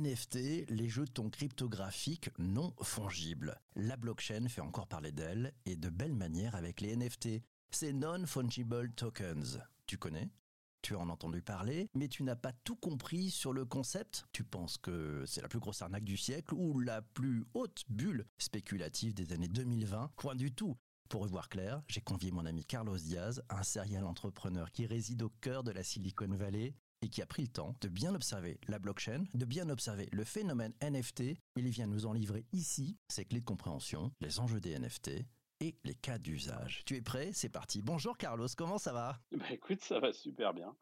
NFT, les jetons cryptographiques non fongibles. La blockchain fait encore parler d'elle et de belle manière avec les NFT. Ces non-fungible tokens. Tu connais? Tu en as entendu parler, mais tu n'as pas tout compris sur le concept? Tu penses que c'est la plus grosse arnaque du siècle ou la plus haute bulle spéculative des années 2020 Point du tout. Pour y voir clair, j'ai convié mon ami Carlos Diaz, un serial entrepreneur qui réside au cœur de la Silicon Valley et qui a pris le temps de bien observer la blockchain, de bien observer le phénomène NFT. Il vient nous en livrer ici ses clés de compréhension, les enjeux des NFT et les cas d'usage. Tu es prêt? C'est parti. Bonjour Carlos, comment ça va? Bah Écoute, ça va super bien.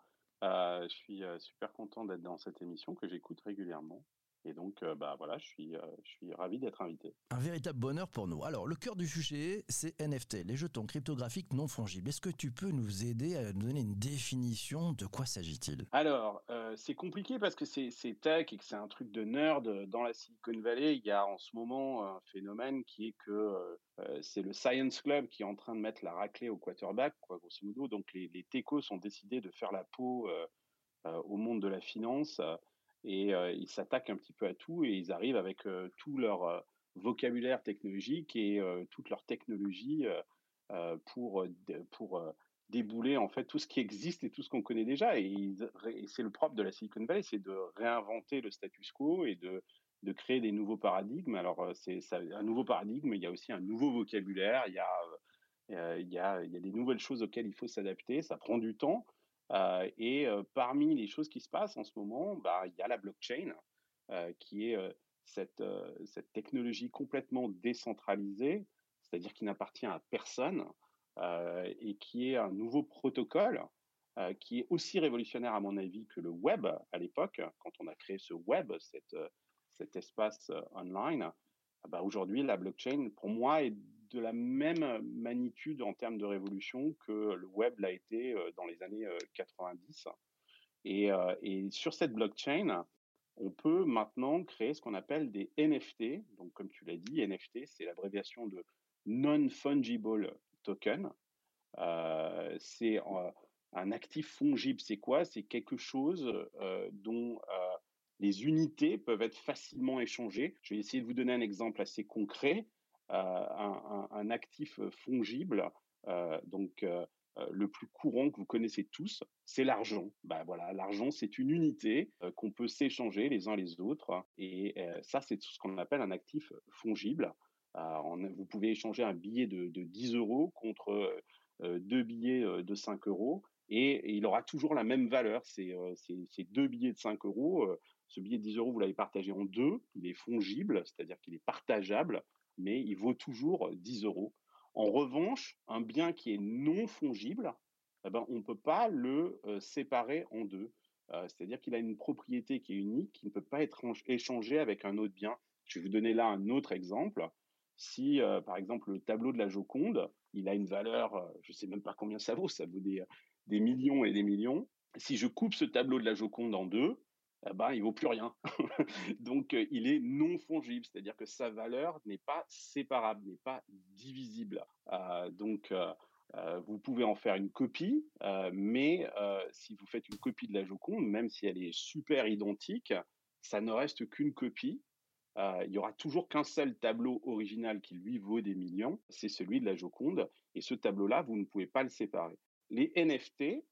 Euh, je suis euh, super content d'être dans cette émission que j'écoute régulièrement. Et donc, euh, bah voilà, je suis, euh, je suis ravi d'être invité. Un véritable bonheur pour nous. Alors, le cœur du sujet, c'est NFT, les jetons cryptographiques non fongibles. Est-ce que tu peux nous aider à nous donner une définition De quoi s'agit-il? Alors, euh, c'est compliqué parce que c'est tech et que c'est un truc de nerd. Dans la Silicon Valley, il y a en ce moment un phénomène qui est que c'est le Science Club qui est en train de mettre la raclée au quarterback, quoi, grosso modo. Donc, les, les techos ont décidé de faire la peau au monde de la finance et ils s'attaquent un petit peu à tout et ils arrivent avec tout leur vocabulaire technologique et toute leur technologie pour pour débouler en fait tout ce qui existe et tout ce qu'on connaît déjà et, c'est le propre de la Silicon Valley c'est de réinventer le status quo et de de créer des nouveaux paradigmes. Alors c'est un nouveau paradigme il y a aussi un nouveau vocabulaire il y a il y a il y a des nouvelles choses auxquelles il faut s'adapter ça prend du temps et euh, parmi les choses qui se passent en ce moment, bah, il y a la blockchain, qui est cette, technologie complètement décentralisée, c'est-à-dire qui n'appartient à personne, et qui est un nouveau protocole qui est aussi révolutionnaire à mon avis que le web à l'époque, quand on a créé ce web, cet espace online. Bah, aujourd'hui, la blockchain, pour moi, est de la même magnitude en termes de révolution que le web l'a été euh, dans les années 90. Euh, et, euh, et sur cette blockchain, on peut maintenant créer ce qu'on appelle des NFT. Donc, comme tu l'as dit, NFT, c'est l'abréviation de Non-Fungible Token. C'est un actif fongible. C'est quoi? C'est quelque chose dont les unités peuvent être facilement échangées. Je vais essayer de vous donner un exemple assez concret. Euh, un, actif fongible, euh, donc euh, le plus courant que vous connaissez tous, c'est l'argent. Ben voilà, l'argent c'est une unité qu'on peut s'échanger les uns les autres, et ça c'est ce qu'on appelle un actif fongible. vous pouvez échanger un billet de, de 10 euros contre deux billets de 5 euros et, il aura toujours la même valeur. C'est deux billets de 5 euros. ce billet de 10 euros, vous l'avez partagé en deux. Il est fongible, c'est-à-dire qu'il est partageable mais il vaut toujours 10 euros. En revanche, un bien qui est non fongible, eh ben, on ne peut pas le séparer en deux. C'est-à-dire qu'il a une propriété qui est unique, qui ne peut pas être échangée avec un autre bien. Je vais vous donner là un autre exemple. Si, par exemple, le tableau de la Joconde, il a une valeur, je ne sais même pas combien ça vaut, ça vaut des millions et des millions. Si je coupe ce tableau de la Joconde en deux, eh ben, il vaut plus rien. Donc, euh, il est non fongible, c'est-à-dire que sa valeur n'est pas séparable, n'est pas divisible. Euh, donc, euh, vous pouvez en faire une copie, mais si vous faites une copie de la Joconde, même si elle est super identique, ça ne reste qu'une copie. il y aura toujours qu'un seul tableau original qui lui vaut des millions, c'est celui de la Joconde, et ce tableau-là, vous ne pouvez pas le séparer. Les NFT,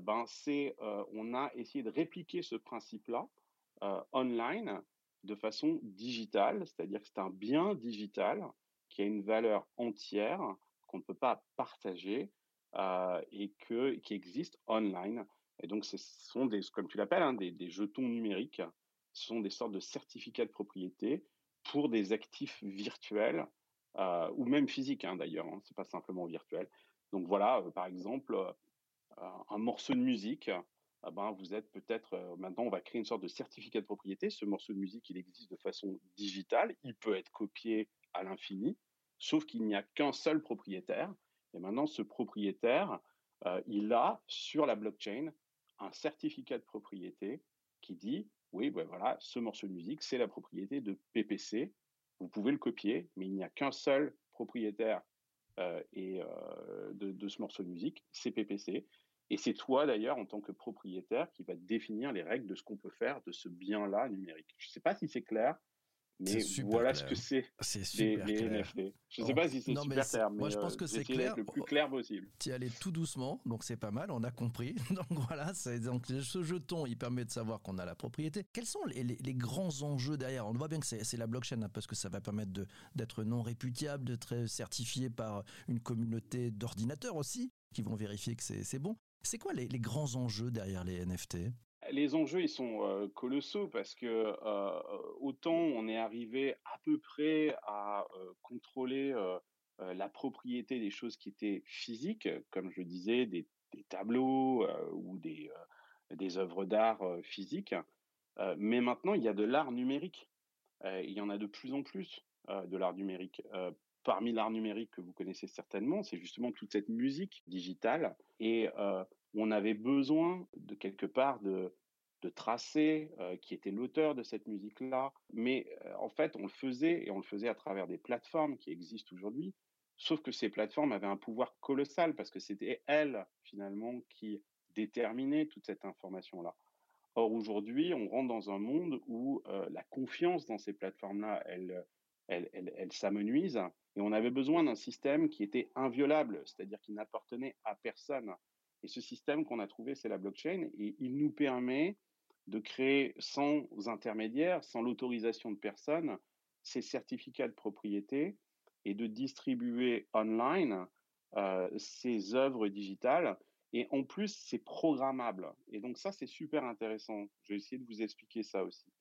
ben c'est euh, on a essayé de répliquer ce principe-là euh, online de façon digitale, c'est-à-dire que c'est un bien digital qui a une valeur entière qu'on ne peut pas partager euh, et que qui existe online. Et donc, ce sont des, comme tu l'appelles, hein, des, jetons numériques. Ce sont des sortes de certificats de propriété pour des actifs virtuels euh, ou même physiques, hein, d'ailleurs. Hein, c'est pas simplement virtuel. Donc voilà, par exemple, un morceau de musique, ah ben, vous êtes peut-être, euh, maintenant on va créer une sorte de certificat de propriété. Ce morceau de musique, il existe de façon digitale, il peut être copié à l'infini, sauf qu'il n'y a qu'un seul propriétaire. Et maintenant, ce propriétaire, euh, il a sur la blockchain un certificat de propriété qui dit, oui, ben voilà, ce morceau de musique, c'est la propriété de PPC. Vous pouvez le copier, mais il n'y a qu'un seul propriétaire euh, et de, ce morceau de musique, c'est PPC. Et c'est toi d'ailleurs, en tant que propriétaire, qui va définir les règles de ce qu'on peut faire de ce bien-là numérique. Je ne sais pas si c'est clair, mais voilà ce que c'est les, les NFT. Je ne sais pas si c'est super clair, mais moi je pense que c'est clair. le plus clair possible. Tu y allais tout doucement, donc c'est pas mal, on a compris. donc voilà, donc ce jeton, il permet de savoir qu'on a la propriété. Quels sont les, les, grands enjeux derrière? On voit bien que c'est la blockchain, hein, parce que ça va permettre d'être non réputiable, d'être certifié par une communauté d'ordinateurs aussi, qui vont vérifier que c'est bon. C'est quoi les, grands enjeux derrière les NFT les enjeux, ils sont colossaux parce que autant on est arrivé à peu près à contrôler la propriété des choses qui étaient physiques, comme je disais, des, tableaux ou des œuvres d'art physiques. mais maintenant, il y a de l'art numérique. il y en a de plus en plus de l'art numérique. Parmi l'art numérique que vous connaissez certainement, c'est justement toute cette musique digitale. Et on avait besoin de quelque part de, tracer qui était l'auteur de cette musique-là. Mais en fait, on le faisait et on le faisait à travers des plateformes qui existent aujourd'hui. Sauf que ces plateformes avaient un pouvoir colossal parce que c'était elles, finalement, qui déterminaient toute cette information-là. Or, aujourd'hui, on rentre dans un monde où la confiance dans ces plateformes-là, elle, elle, elle, elle s'amenuise. Et on avait besoin d'un système qui était inviolable, c'est-à-dire qui n'appartenait à personne. Et ce système qu'on a trouvé, c'est la blockchain, et il nous permet de créer sans intermédiaire, sans l'autorisation de personne, ces certificats de propriété et de distribuer online euh, ces œuvres digitales. Et en plus, c'est programmable. Et donc ça, c'est super intéressant. Je vais essayer de vous expliquer ça aussi.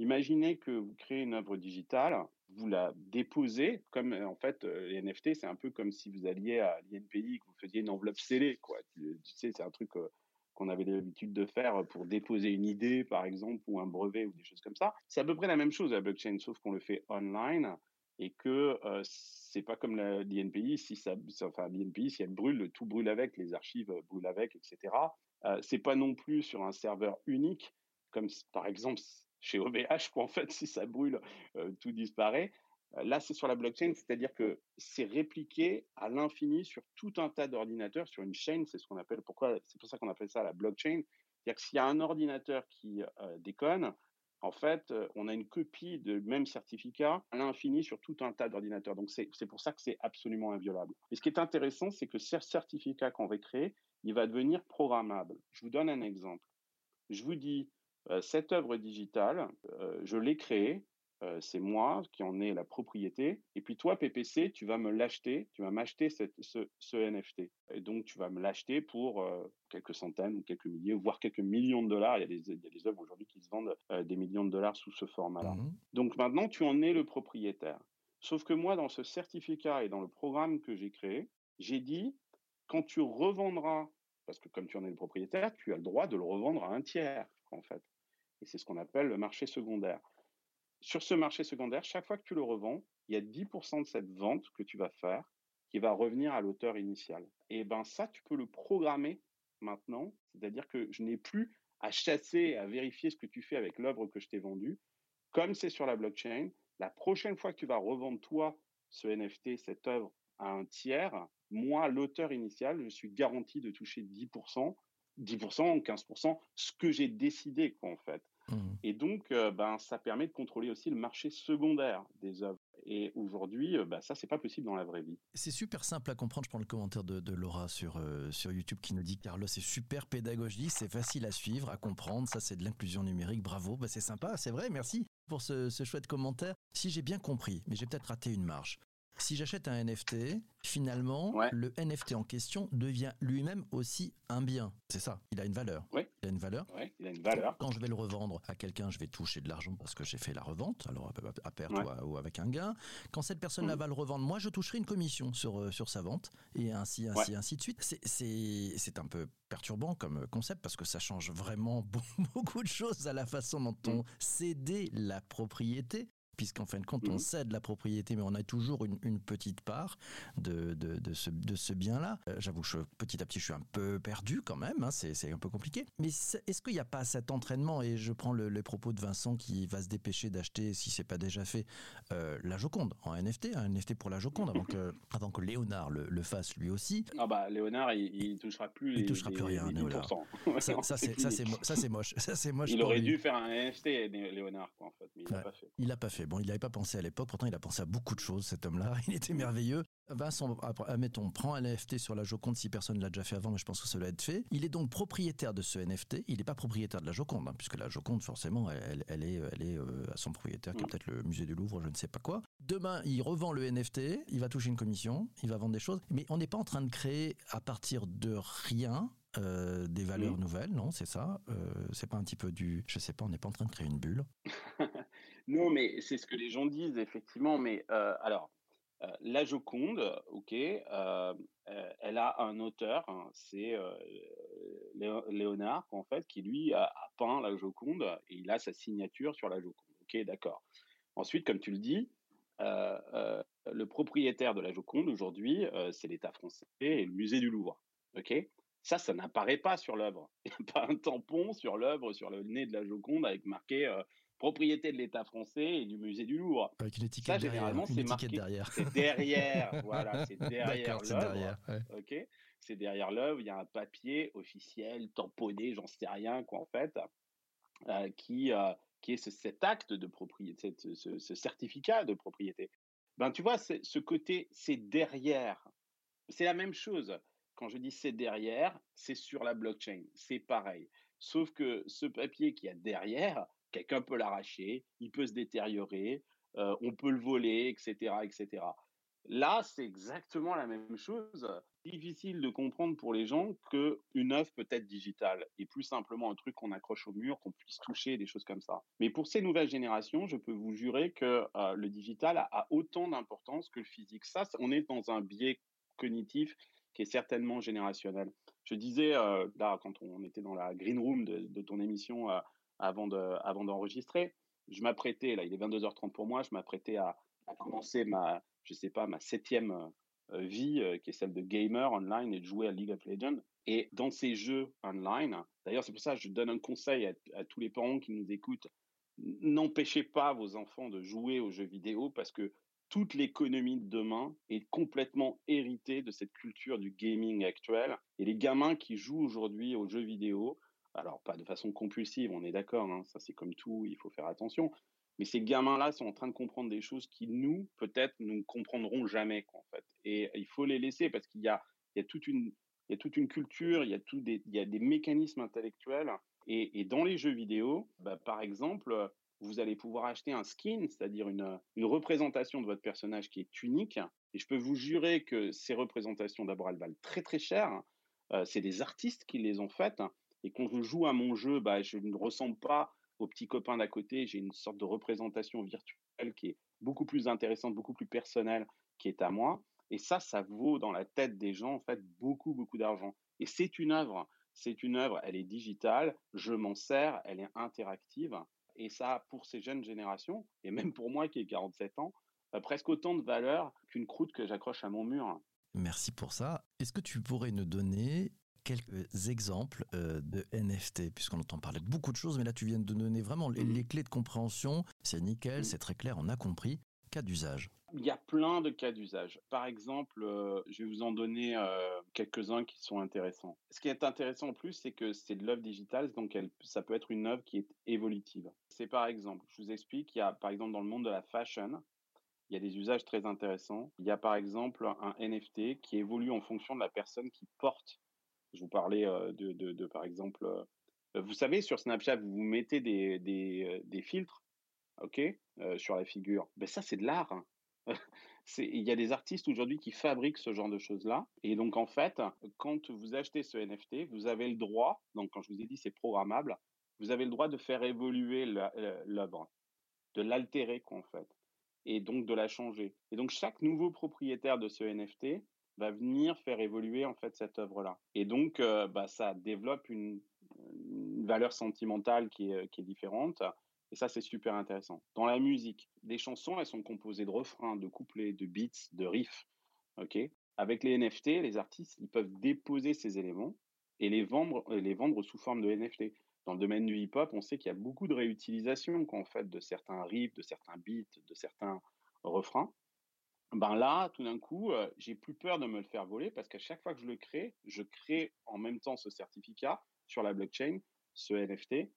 Imaginez que vous créez une œuvre digitale, vous la déposez, comme en fait les NFT, c'est un peu comme si vous alliez à l'INPI, que vous faisiez une enveloppe scellée, quoi. Tu, sais, c'est un truc qu'on avait l'habitude de faire pour déposer une idée, par exemple, ou un brevet ou des choses comme ça. C'est à peu près la même chose la blockchain, sauf qu'on le fait online et que euh, c'est pas comme l'INPI, si ça, enfin l'INPI, si elle brûle, tout brûle avec, les archives brûlent avec, etc. Euh, c'est pas non plus sur un serveur unique, comme par exemple chez OVH, où en fait, si ça brûle, tout disparaît. Là, c'est sur la blockchain, c'est-à-dire que c'est répliqué à l'infini sur tout un tas d'ordinateurs, sur une chaîne, c'est ce qu'on appelle, pourquoi, c'est pour ça qu'on appelle ça la blockchain. C'est-à-dire que s'il y a un ordinateur qui déconne, en fait, on a une copie de même certificat à l'infini sur tout un tas d'ordinateurs. Donc, c'est pour ça que c'est absolument inviolable. Et ce qui est intéressant, c'est que ce certificat qu'on va créer, il va devenir programmable. Je vous donne un exemple. Je vous dis, cette œuvre digitale, je l'ai créée, c'est moi qui en ai la propriété. Et puis toi, PPC, tu vas me l'acheter, tu vas m'acheter ce, ce, NFT. Et donc, tu vas me l'acheter pour quelques centaines ou quelques milliers, voire quelques millions de dollars. Il y a des, il y a des œuvres aujourd'hui qui se vendent des millions de dollars sous ce format-là. Mmh donc maintenant, tu en es le propriétaire. Sauf que moi, dans ce certificat et dans le programme que j'ai créé, j'ai dit, quand tu revendras, parce que comme tu en es le propriétaire, tu as le droit de le revendre à un tiers, en fait. Et c'est ce qu'on appelle le marché secondaire. Sur ce marché secondaire, chaque fois que tu le revends, il y a 10% de cette vente que tu vas faire qui va revenir à l'auteur initial. Et ben ça, tu peux le programmer maintenant, c'est-à-dire que je n'ai plus à chasser, à vérifier ce que tu fais avec l'œuvre que je t'ai vendue. Comme c'est sur la blockchain, la prochaine fois que tu vas revendre toi ce NFT, cette œuvre à un tiers, moi, l'auteur initial, je suis garanti de toucher 10% 10% 15%, ce que j'ai décidé, quoi, en fait. Mmh. Et donc, euh, ben, ça permet de contrôler aussi le marché secondaire des œuvres. Et aujourd'hui, ben, ça, c'est pas possible dans la vraie vie. C'est super simple à comprendre. Je prends le commentaire de, Laura sur, euh, sur YouTube qui nous dit Carlos, c'est super pédagogique, c'est facile à suivre, à comprendre. Ça, c'est de l'inclusion numérique. Bravo. Ben, c'est sympa, c'est vrai. Merci pour ce, ce chouette commentaire. Si j'ai bien compris, mais j'ai peut-être raté une marche. Si j'achète un NFT, finalement, le NFT en question devient lui-même aussi un bien. C'est ça, il a une valeur. Oui. Il a une valeur. Il a une valeur. Quand je vais le revendre à quelqu'un, je vais toucher de l'argent parce que j'ai fait la revente, alors à perte ou, avec un gain. Quand cette personne-là mmh. va le revendre, moi, je toucherai une commission sur, euh, sur sa vente et ainsi, ainsi, ainsi de suite. C'est un peu perturbant comme concept parce que ça change vraiment beaucoup de choses à la façon dont on mmh. cédait la propriété puisqu'en fin de compte, on mmh. cède la propriété, mais on a toujours une, petite part de, de, ce, de ce bien-là. Euh, j'avoue petit à petit, je suis un peu perdu quand même, hein, c'est un peu compliqué. Mais est-ce qu'il n'y a pas cet entraînement, et je prends le, les propos de Vincent qui va se dépêcher d'acheter, si c'est pas déjà fait, euh, la Joconde en NFT, un NFT pour la Joconde, avant que, avant que Léonard le, fasse lui aussi. Ah bah Léonard, il, ne touchera plus il touchera plus rien, Ça, ça c'est moche. Ça, c'est moche. Il aurait dû faire un NFT, Léonard, en fait, mais il l'a pas fait. Il l'a pas fait. Bon, il n'avait pas pensé à l'époque, pourtant il a pensé à beaucoup de choses, cet homme-là. Il était merveilleux. Vincent, admettons, prend un NFT sur la Joconde si personne ne l'a déjà fait avant, mais je pense que ça doit être fait. Il est donc propriétaire de ce NFT. Il n'est pas propriétaire de la Joconde, hein, puisque la Joconde, forcément, elle, est, elle est euh, à son propriétaire, qui est mm. peut-être le musée du Louvre, je ne sais pas quoi. Demain, il revend le NFT, il va toucher une commission, il va vendre des choses, mais on n'est pas en train de créer à partir de rien euh, des valeurs mm. nouvelles, non C'est ça euh, C'est pas un petit peu du, je sais pas, on n'est pas en train de créer une bulle Non, mais c'est ce que les gens disent effectivement. Mais alors, euh, la Joconde, ok, euh, euh, elle a un auteur, hein, c'est Léonard, en fait, qui lui a, peint la Joconde et il a sa signature sur la Joconde. Ok, d'accord. Ensuite, comme tu le dis, le propriétaire de la Joconde aujourd'hui, c'est l'État français et le musée du Louvre. Ok, ça, ça n'apparaît pas sur l'œuvre. Il n'y a pas un tampon sur l'œuvre, sur le nez de la Joconde avec marqué propriété de l'État français et du musée du Louvre. Avec une étiquette ça, généralement, c'est marqué. Derrière. C'est derrière. voilà, c'est derrière l'œuvre. Ok. C'est derrière l'œuvre. Il y a un papier officiel, tamponné, j'en sais rien, quoi, en fait, euh, qui, euh, qui est cet acte de propriété, ce, ce, certificat de propriété. Ben, tu vois, ce côté, c'est derrière. C'est la même chose. Quand je dis c'est derrière, c'est sur la blockchain. C'est pareil. Sauf que ce papier qui a derrière, quelqu'un peut l'arracher, il peut se détériorer, euh, on peut le voler, etc., etc. Là, c'est exactement la même chose. Difficile de comprendre pour les gens qu'une œuvre peut être digitale et plus simplement un truc qu'on accroche au mur, qu'on puisse toucher, des choses comme ça. Mais pour ces nouvelles générations, je peux vous jurer que euh, le digital a, autant d'importance que le physique. Ça, on est dans un biais cognitif qui est certainement générationnel. Je disais, euh, là, quand on était dans la green room de, ton émission, avant de, avant d'enregistrer. Je m'apprêtais, là, il est 22h30 pour moi, je m'apprêtais à, commencer ma, je sais pas, ma septième euh, vie, euh, qui est celle de gamer online et de jouer à League of Legends. Et dans ces jeux online, d'ailleurs, c'est pour ça que je donne un conseil à, à tous les parents qui nous écoutent. N'empêchez pas vos enfants de jouer aux jeux vidéo parce que toute l'économie de demain est complètement héritée de cette culture du gaming actuel. Et les gamins qui jouent aujourd'hui aux jeux vidéo, alors pas de façon compulsive, on est d'accord, hein, ça c'est comme tout, il faut faire attention. Mais ces gamins-là sont en train de comprendre des choses qui nous, peut-être, nous comprendrons jamais, en fait. Et il faut les laisser parce qu'il y a, il y a toute une, il y a toute une culture, il y a tout des, il y a des mécanismes intellectuels. Et, et dans les jeux vidéo, bah, par exemple, vous allez pouvoir acheter un skin, c'est-à-dire une, une représentation de votre personnage qui est unique. Et je peux vous jurer que ces représentations, d'abord, elles valent très très cher. Euh, c'est des artistes qui les ont faites. Et quand je joue à mon jeu, bah, je ne ressemble pas aux petits copains d'à côté. J'ai une sorte de représentation virtuelle qui est beaucoup plus intéressante, beaucoup plus personnelle, qui est à moi. Et ça, ça vaut dans la tête des gens, en fait, beaucoup, beaucoup d'argent. Et c'est une œuvre. C'est une œuvre, elle est digitale, je m'en sers, elle est interactive. Et ça, pour ces jeunes générations, et même pour moi qui ai 47 ans, euh, presque autant de valeur qu'une croûte que j'accroche à mon mur. Merci pour ça. Est-ce que tu pourrais nous donner quelques exemples euh, de NFT, puisqu'on entend parler de beaucoup de choses, mais là tu viens de donner vraiment les, mmh. clés de compréhension. C'est nickel, mmh. c'est très clair, on a compris. Cas d'usage. Il y a plein de cas d'usage. Par exemple, euh, je vais vous en donner euh, quelques-uns qui sont intéressants. Ce qui est intéressant en plus, c'est que c'est de l'œuvre digitale, donc elle, ça peut être une œuvre qui est évolutive. C'est par exemple, je vous explique, il y a par exemple dans le monde de la fashion, il y a des usages très intéressants. Il y a par exemple un NFT qui évolue en fonction de la personne qui porte je vous parlais de, par exemple, vous savez, sur Snapchat, vous mettez des, des, filtres, ok, sur la figure. Ben ça, c'est de l'art. Hein. il y a des artistes aujourd'hui qui fabriquent ce genre de choses-là. Et donc, en fait, quand vous achetez ce NFT, vous avez le droit, donc quand je vous ai dit c'est programmable, vous avez le droit de faire évoluer l'œuvre, de l'altérer, en fait, et donc de la changer. Et donc, chaque nouveau propriétaire de ce NFT va venir faire évoluer en fait cette œuvre-là. Et donc, euh, bah, ça développe une, valeur sentimentale qui est, qui est différente. Et ça, c'est super intéressant. Dans la musique, des chansons, elles sont composées de refrains, de couplets, de beats, de riffs. OK? Avec les NFT, les artistes, ils peuvent déposer ces éléments et les vendre, les vendre sous forme de NFT. Dans le domaine du hip-hop, on sait qu'il y a beaucoup de réutilisation en fait de certains riffs, de certains beats, de certains refrains. Ben là, tout d'un coup, euh, j'ai plus peur de me le faire voler parce qu'à chaque fois que je le crée, je crée en même temps ce certificat sur la blockchain, ce NFT,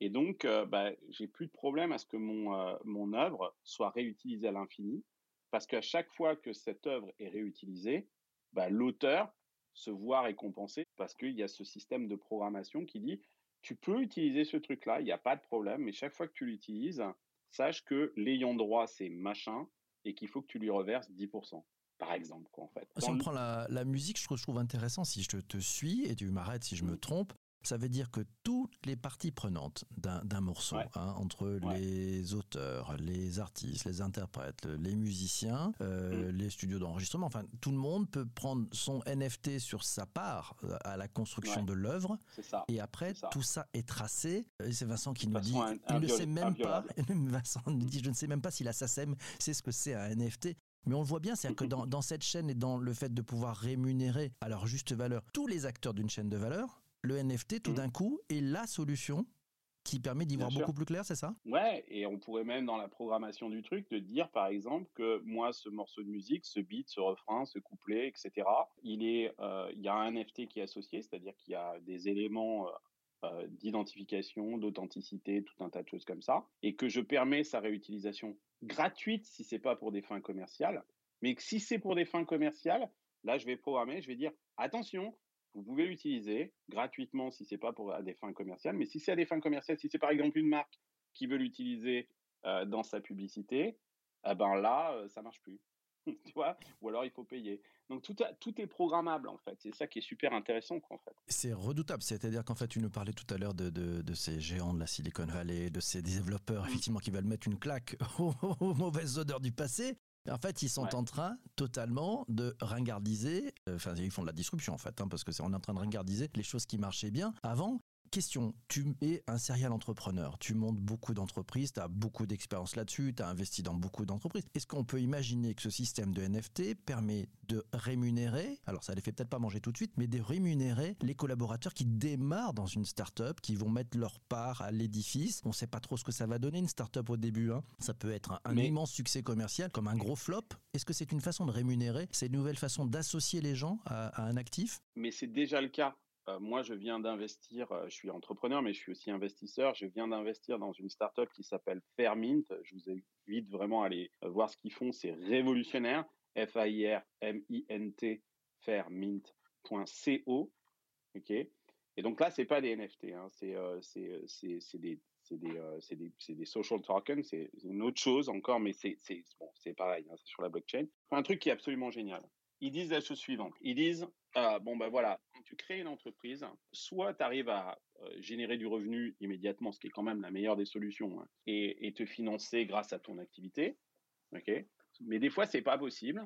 et donc, euh, bah, j'ai plus de problème à ce que mon, euh, mon œuvre soit réutilisée à l'infini, parce qu'à chaque fois que cette œuvre est réutilisée, bah, l'auteur se voit récompensé parce qu'il y a ce système de programmation qui dit tu peux utiliser ce truc-là, il n'y a pas de problème, mais chaque fois que tu l'utilises, sache que l'ayant droit, c'est machin et qu'il faut que tu lui reverses 10%. Par exemple, quoi, en fait. Si on prend la, la, musique, je trouve, je trouve intéressant, si je te, te suis, et tu m'arrêtes si je me mmh. trompe, ça veut dire que toutes les parties prenantes d'un morceau, hein, entre les auteurs, les artistes, les interprètes, les musiciens, euh, mm. les studios d'enregistrement, enfin tout le monde peut prendre son NFT sur sa part euh, à la construction de l'œuvre. Et après, tout ça est tracé. C'est Vincent qui nous dit, il ne sait même pas, Vincent nous dit, je ne sais même pas si la SACEM sait ce que c'est un NFT. Mais on le voit bien, c'est-à-dire que dans, dans, cette chaîne et dans le fait de pouvoir rémunérer à leur juste valeur tous les acteurs d'une chaîne de valeur, le NFT tout mmh. d'un coup est la solution qui permet d'y voir beaucoup plus clair, c'est ça? Ouais, et on pourrait même dans la programmation du truc te dire par exemple que moi ce morceau de musique, ce beat, ce refrain, ce couplet, etc. Il est, euh, il y a un NFT qui est associé, c'est-à-dire qu'il y a des éléments euh, euh, d'identification, d'authenticité, tout un tas de choses comme ça, et que je permets sa réutilisation gratuite si c'est pas pour des fins commerciales, mais que si c'est pour des fins commerciales, là je vais programmer, je vais dire attention, vous pouvez l'utiliser gratuitement si c'est pas pour à des fins commerciales, mais si c'est à des fins commerciales, si c'est par exemple une marque qui veut l'utiliser euh, dans sa publicité, eh ben là, euh, ça marche plus. tu vois? Ou alors il faut payer. Donc tout, tout est programmable en fait. C'est ça qui est super intéressant en fait. C'est redoutable. C'est-à-dire qu'en fait, tu nous parlais tout à l'heure de, de, ces géants de la Silicon Valley, de ces développeurs mmh. effectivement qui veulent mettre une claque aux mauvaises odeurs du passé. En fait, ils sont en train totalement de ringardiser, euh, enfin, ils font de la disruption en fait, hein, parce que c'est on est en train de ringardiser les choses qui marchaient bien avant question, tu es un serial entrepreneur, tu montes beaucoup d'entreprises, tu as beaucoup d'expérience là-dessus, tu as investi dans beaucoup d'entreprises. Est-ce qu'on peut imaginer que ce système de NFT permet de rémunérer, alors ça les fait peut-être pas manger tout de suite, mais de rémunérer les collaborateurs qui démarrent dans une start-up, qui vont mettre leur part à l'édifice? On sait pas trop ce que ça va donner une start-up au début. Hein. Ça peut être un, immense succès commercial comme un gros flop. Est-ce que c'est une façon de rémunérer C'est une nouvelle façon d'associer les gens à, à un actif? Mais c'est déjà le cas. Euh, moi, je viens d'investir, euh, je suis entrepreneur, mais je suis aussi investisseur. Je viens d'investir dans une startup qui s'appelle Fairmint. Je vous invite vraiment à aller euh, voir ce qu'ils font. C'est révolutionnaire. F-A-I-R-M-I-N-T, fairmint.co. OK? Et donc là, c'est pas des NFT, hein. c'est des, des, des, social tokens, c'est une autre chose encore, mais c'est bon, pareil, hein, c'est sur la blockchain. Un truc qui est absolument génial. Ils disent la chose suivante. Ils disent, ah, bon ben voilà, tu crées une entreprise, soit tu arrives à euh, générer du revenu immédiatement, ce qui est quand même la meilleure des solutions, hein, et, te financer grâce à ton activité, ok Mais des fois, c'est pas possible,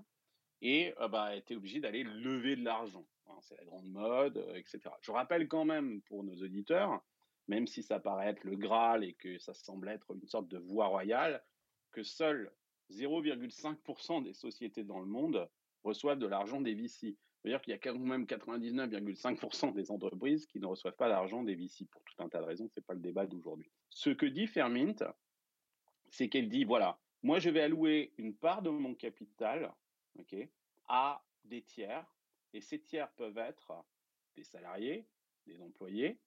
et euh, bah, tu es obligé d'aller lever de l'argent. Hein, c'est la grande mode, euh, etc. Je rappelle quand même pour nos auditeurs, même si ça paraît être le Graal et que ça semble être une sorte de voie royale, que seuls 0,5% des sociétés dans le monde reçoivent de l'argent des VC. C'est-à-dire qu'il y a quand même 99,5% des entreprises qui ne reçoivent pas d'argent des VC pour tout un tas de raisons. Ce n'est pas le débat d'aujourd'hui. Ce que dit Fermint, c'est qu'elle dit voilà, moi je vais allouer une part de mon capital à des tiers, et ces tiers peuvent être des salariés, des employés,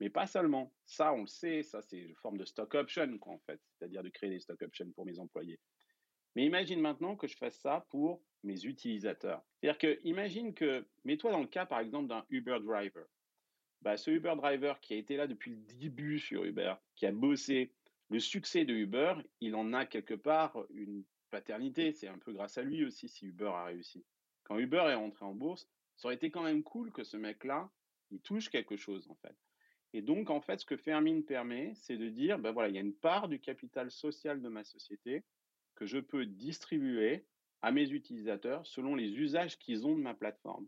mais pas seulement. Ça, on le sait, ça c'est une forme de stock option, en fait, c'est-à-dire de créer des stock options pour mes employés. Mais imagine maintenant que je fasse ça pour mes utilisateurs. C'est-à-dire que, imagine que, mets-toi dans le cas, par exemple, d'un Uber driver. Bah, ce Uber driver qui a été là depuis le début sur Uber, qui a bossé, le succès de Uber, il en a quelque part une paternité. C'est un peu grâce à lui aussi si Uber a réussi. Quand Uber est rentré en bourse, ça aurait été quand même cool que ce mec-là, il touche quelque chose, en fait. Et donc, en fait, ce que Fermine permet, c'est de dire, ben voilà, il y a une part du capital social de ma société que je peux distribuer à mes utilisateurs selon les usages qu'ils ont de ma plateforme.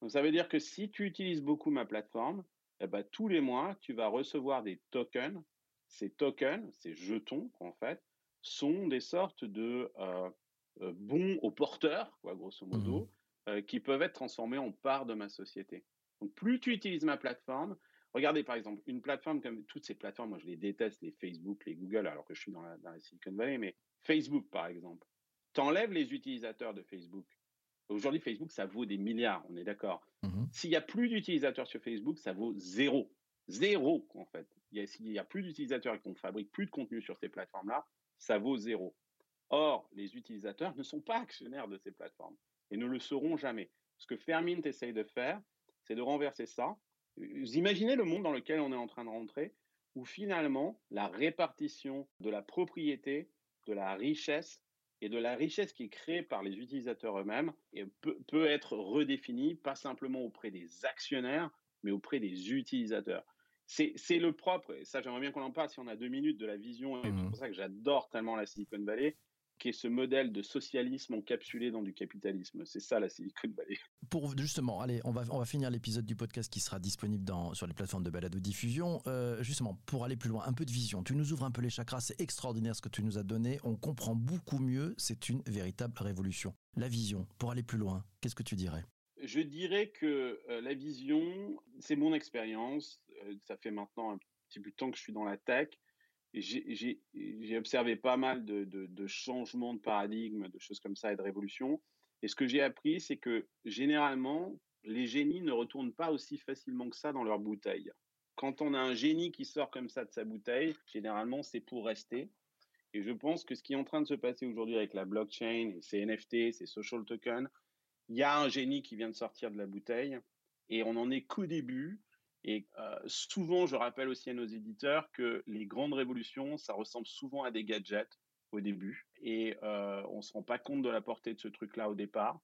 Donc ça veut dire que si tu utilises beaucoup ma plateforme, eh ben, tous les mois, tu vas recevoir des tokens. ces tokens, ces jetons, en fait, sont des sortes de euh, euh, bons aux porteurs, quoi, grosso modo, mmh qui peuvent être transformés en parts de ma société. Donc, plus tu utilises ma plateforme, regardez par exemple une plateforme comme toutes ces plateformes, moi je les déteste, les Facebook, les Google, alors que je suis dans la, dans la Silicon Valley, mais Facebook par exemple, t'enlèves les utilisateurs de Facebook, Aujourd'hui, Facebook, ça vaut des milliards, on est d'accord. Mmh S'il n'y a plus d'utilisateurs sur Facebook, ça vaut zéro. Zéro, en fait. S'il n'y a plus d'utilisateurs et qu'on fabrique plus de contenu sur ces plateformes-là, ça vaut zéro. Or, les utilisateurs ne sont pas actionnaires de ces plateformes et ne le seront jamais. Ce que Fermint essaye de faire, c'est de renverser ça. Vous imaginez le monde dans lequel on est en train de rentrer, où finalement, la répartition de la propriété, de la richesse, et de la richesse qui est créée par les utilisateurs eux-mêmes peut, peut, être redéfinie, pas simplement auprès des actionnaires, mais auprès des utilisateurs. C'est le propre, et ça j'aimerais bien qu'on en parle si on a deux minutes de la vision, et c'est mmh pour ça que j'adore tellement la Silicon Valley, qui est ce modèle de socialisme encapsulé dans du capitalisme. C'est ça la Silicon Valley. Pour justement, allez, on va, on va finir l'épisode du podcast qui sera disponible dans, sur les plateformes de balado diffusion. Euh, justement, pour aller plus loin, un peu de vision. Tu nous ouvres un peu les chakras, c'est extraordinaire ce que tu nous as donné. On comprend beaucoup mieux, c'est une véritable révolution. La vision, pour aller plus loin, qu'est-ce que tu dirais? Je dirais que euh, la vision, c'est mon expérience. Euh, ça fait maintenant un petit bout de temps que je suis dans la tech j'ai observé pas mal de, changements de paradigme, de choses comme ça et de révolutions. Et ce que j'ai appris, c'est que généralement, les génies ne retournent pas aussi facilement que ça dans leur bouteille. Quand on a un génie qui sort comme ça de sa bouteille, généralement, c'est pour rester. Et je pense que ce qui est en train de se passer aujourd'hui avec la blockchain, ces NFT, ces social tokens, il y a un génie qui vient de sortir de la bouteille et on n'en est qu'au début. Et euh, souvent, je rappelle aussi à nos éditeurs que les grandes révolutions, ça ressemble souvent à des gadgets au début. Et euh, on ne se rend pas compte de la portée de ce truc-là au départ.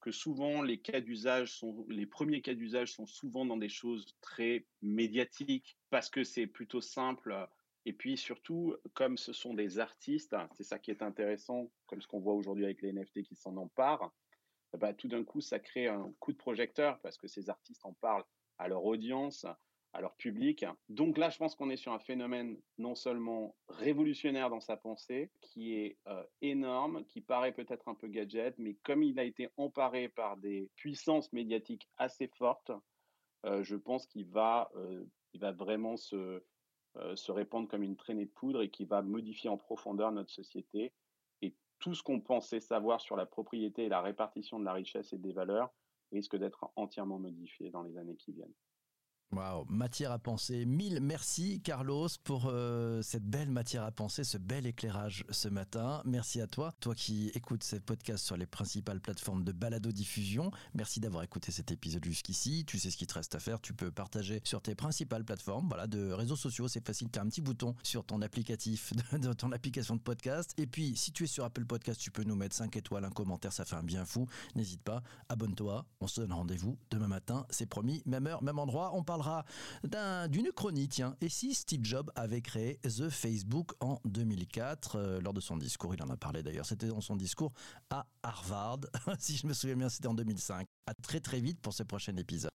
Que souvent, les cas d'usage sont, les premiers cas d'usage sont souvent dans des choses très médiatiques parce que c'est plutôt simple. Et puis surtout, comme ce sont des artistes, c'est ça qui est intéressant, comme ce qu'on voit aujourd'hui avec les NFT qui s'en emparent, bah, tout d'un coup, ça crée un coup de projecteur parce que ces artistes en parlent à leur audience, à leur public. Donc là, je pense qu'on est sur un phénomène non seulement révolutionnaire dans sa pensée, qui est euh, énorme, qui paraît peut-être un peu gadget, mais comme il a été emparé par des puissances médiatiques assez fortes, euh, je pense qu'il va, euh, il va vraiment se, se répandre comme une traînée de poudre et qui va modifier en profondeur notre société. Et tout ce qu'on pensait savoir sur la propriété et la répartition de la richesse et des valeurs risque d'être entièrement modifié dans les années qui viennent. Wow, matière à penser. Mille merci Carlos pour euh, cette belle matière à penser, ce bel éclairage ce matin. Merci à toi, toi qui écoutes ce podcast sur les principales plateformes de balado diffusion. Merci d'avoir écouté cet épisode jusqu'ici. Tu sais ce qu'il te reste à faire. Tu peux partager sur tes principales plateformes, voilà, de réseaux sociaux. C'est facile. Tu as un petit bouton sur ton applicatif, de, ton application de podcast. Et puis, si tu es sur Apple Podcast, tu peux nous mettre 5 étoiles, un commentaire. Ça fait un bien fou. N'hésite pas. Abonne-toi. On se donne rendez-vous demain matin. C'est promis. Même heure, même endroit. On parle d'une chronie, tiens. Et si Steve Jobs avait créé The Facebook en 2004 euh, Lors de son discours, il en a parlé d'ailleurs, c'était dans son discours à Harvard. si je me souviens bien, c'était en 2005. À très très vite pour ce prochain épisode.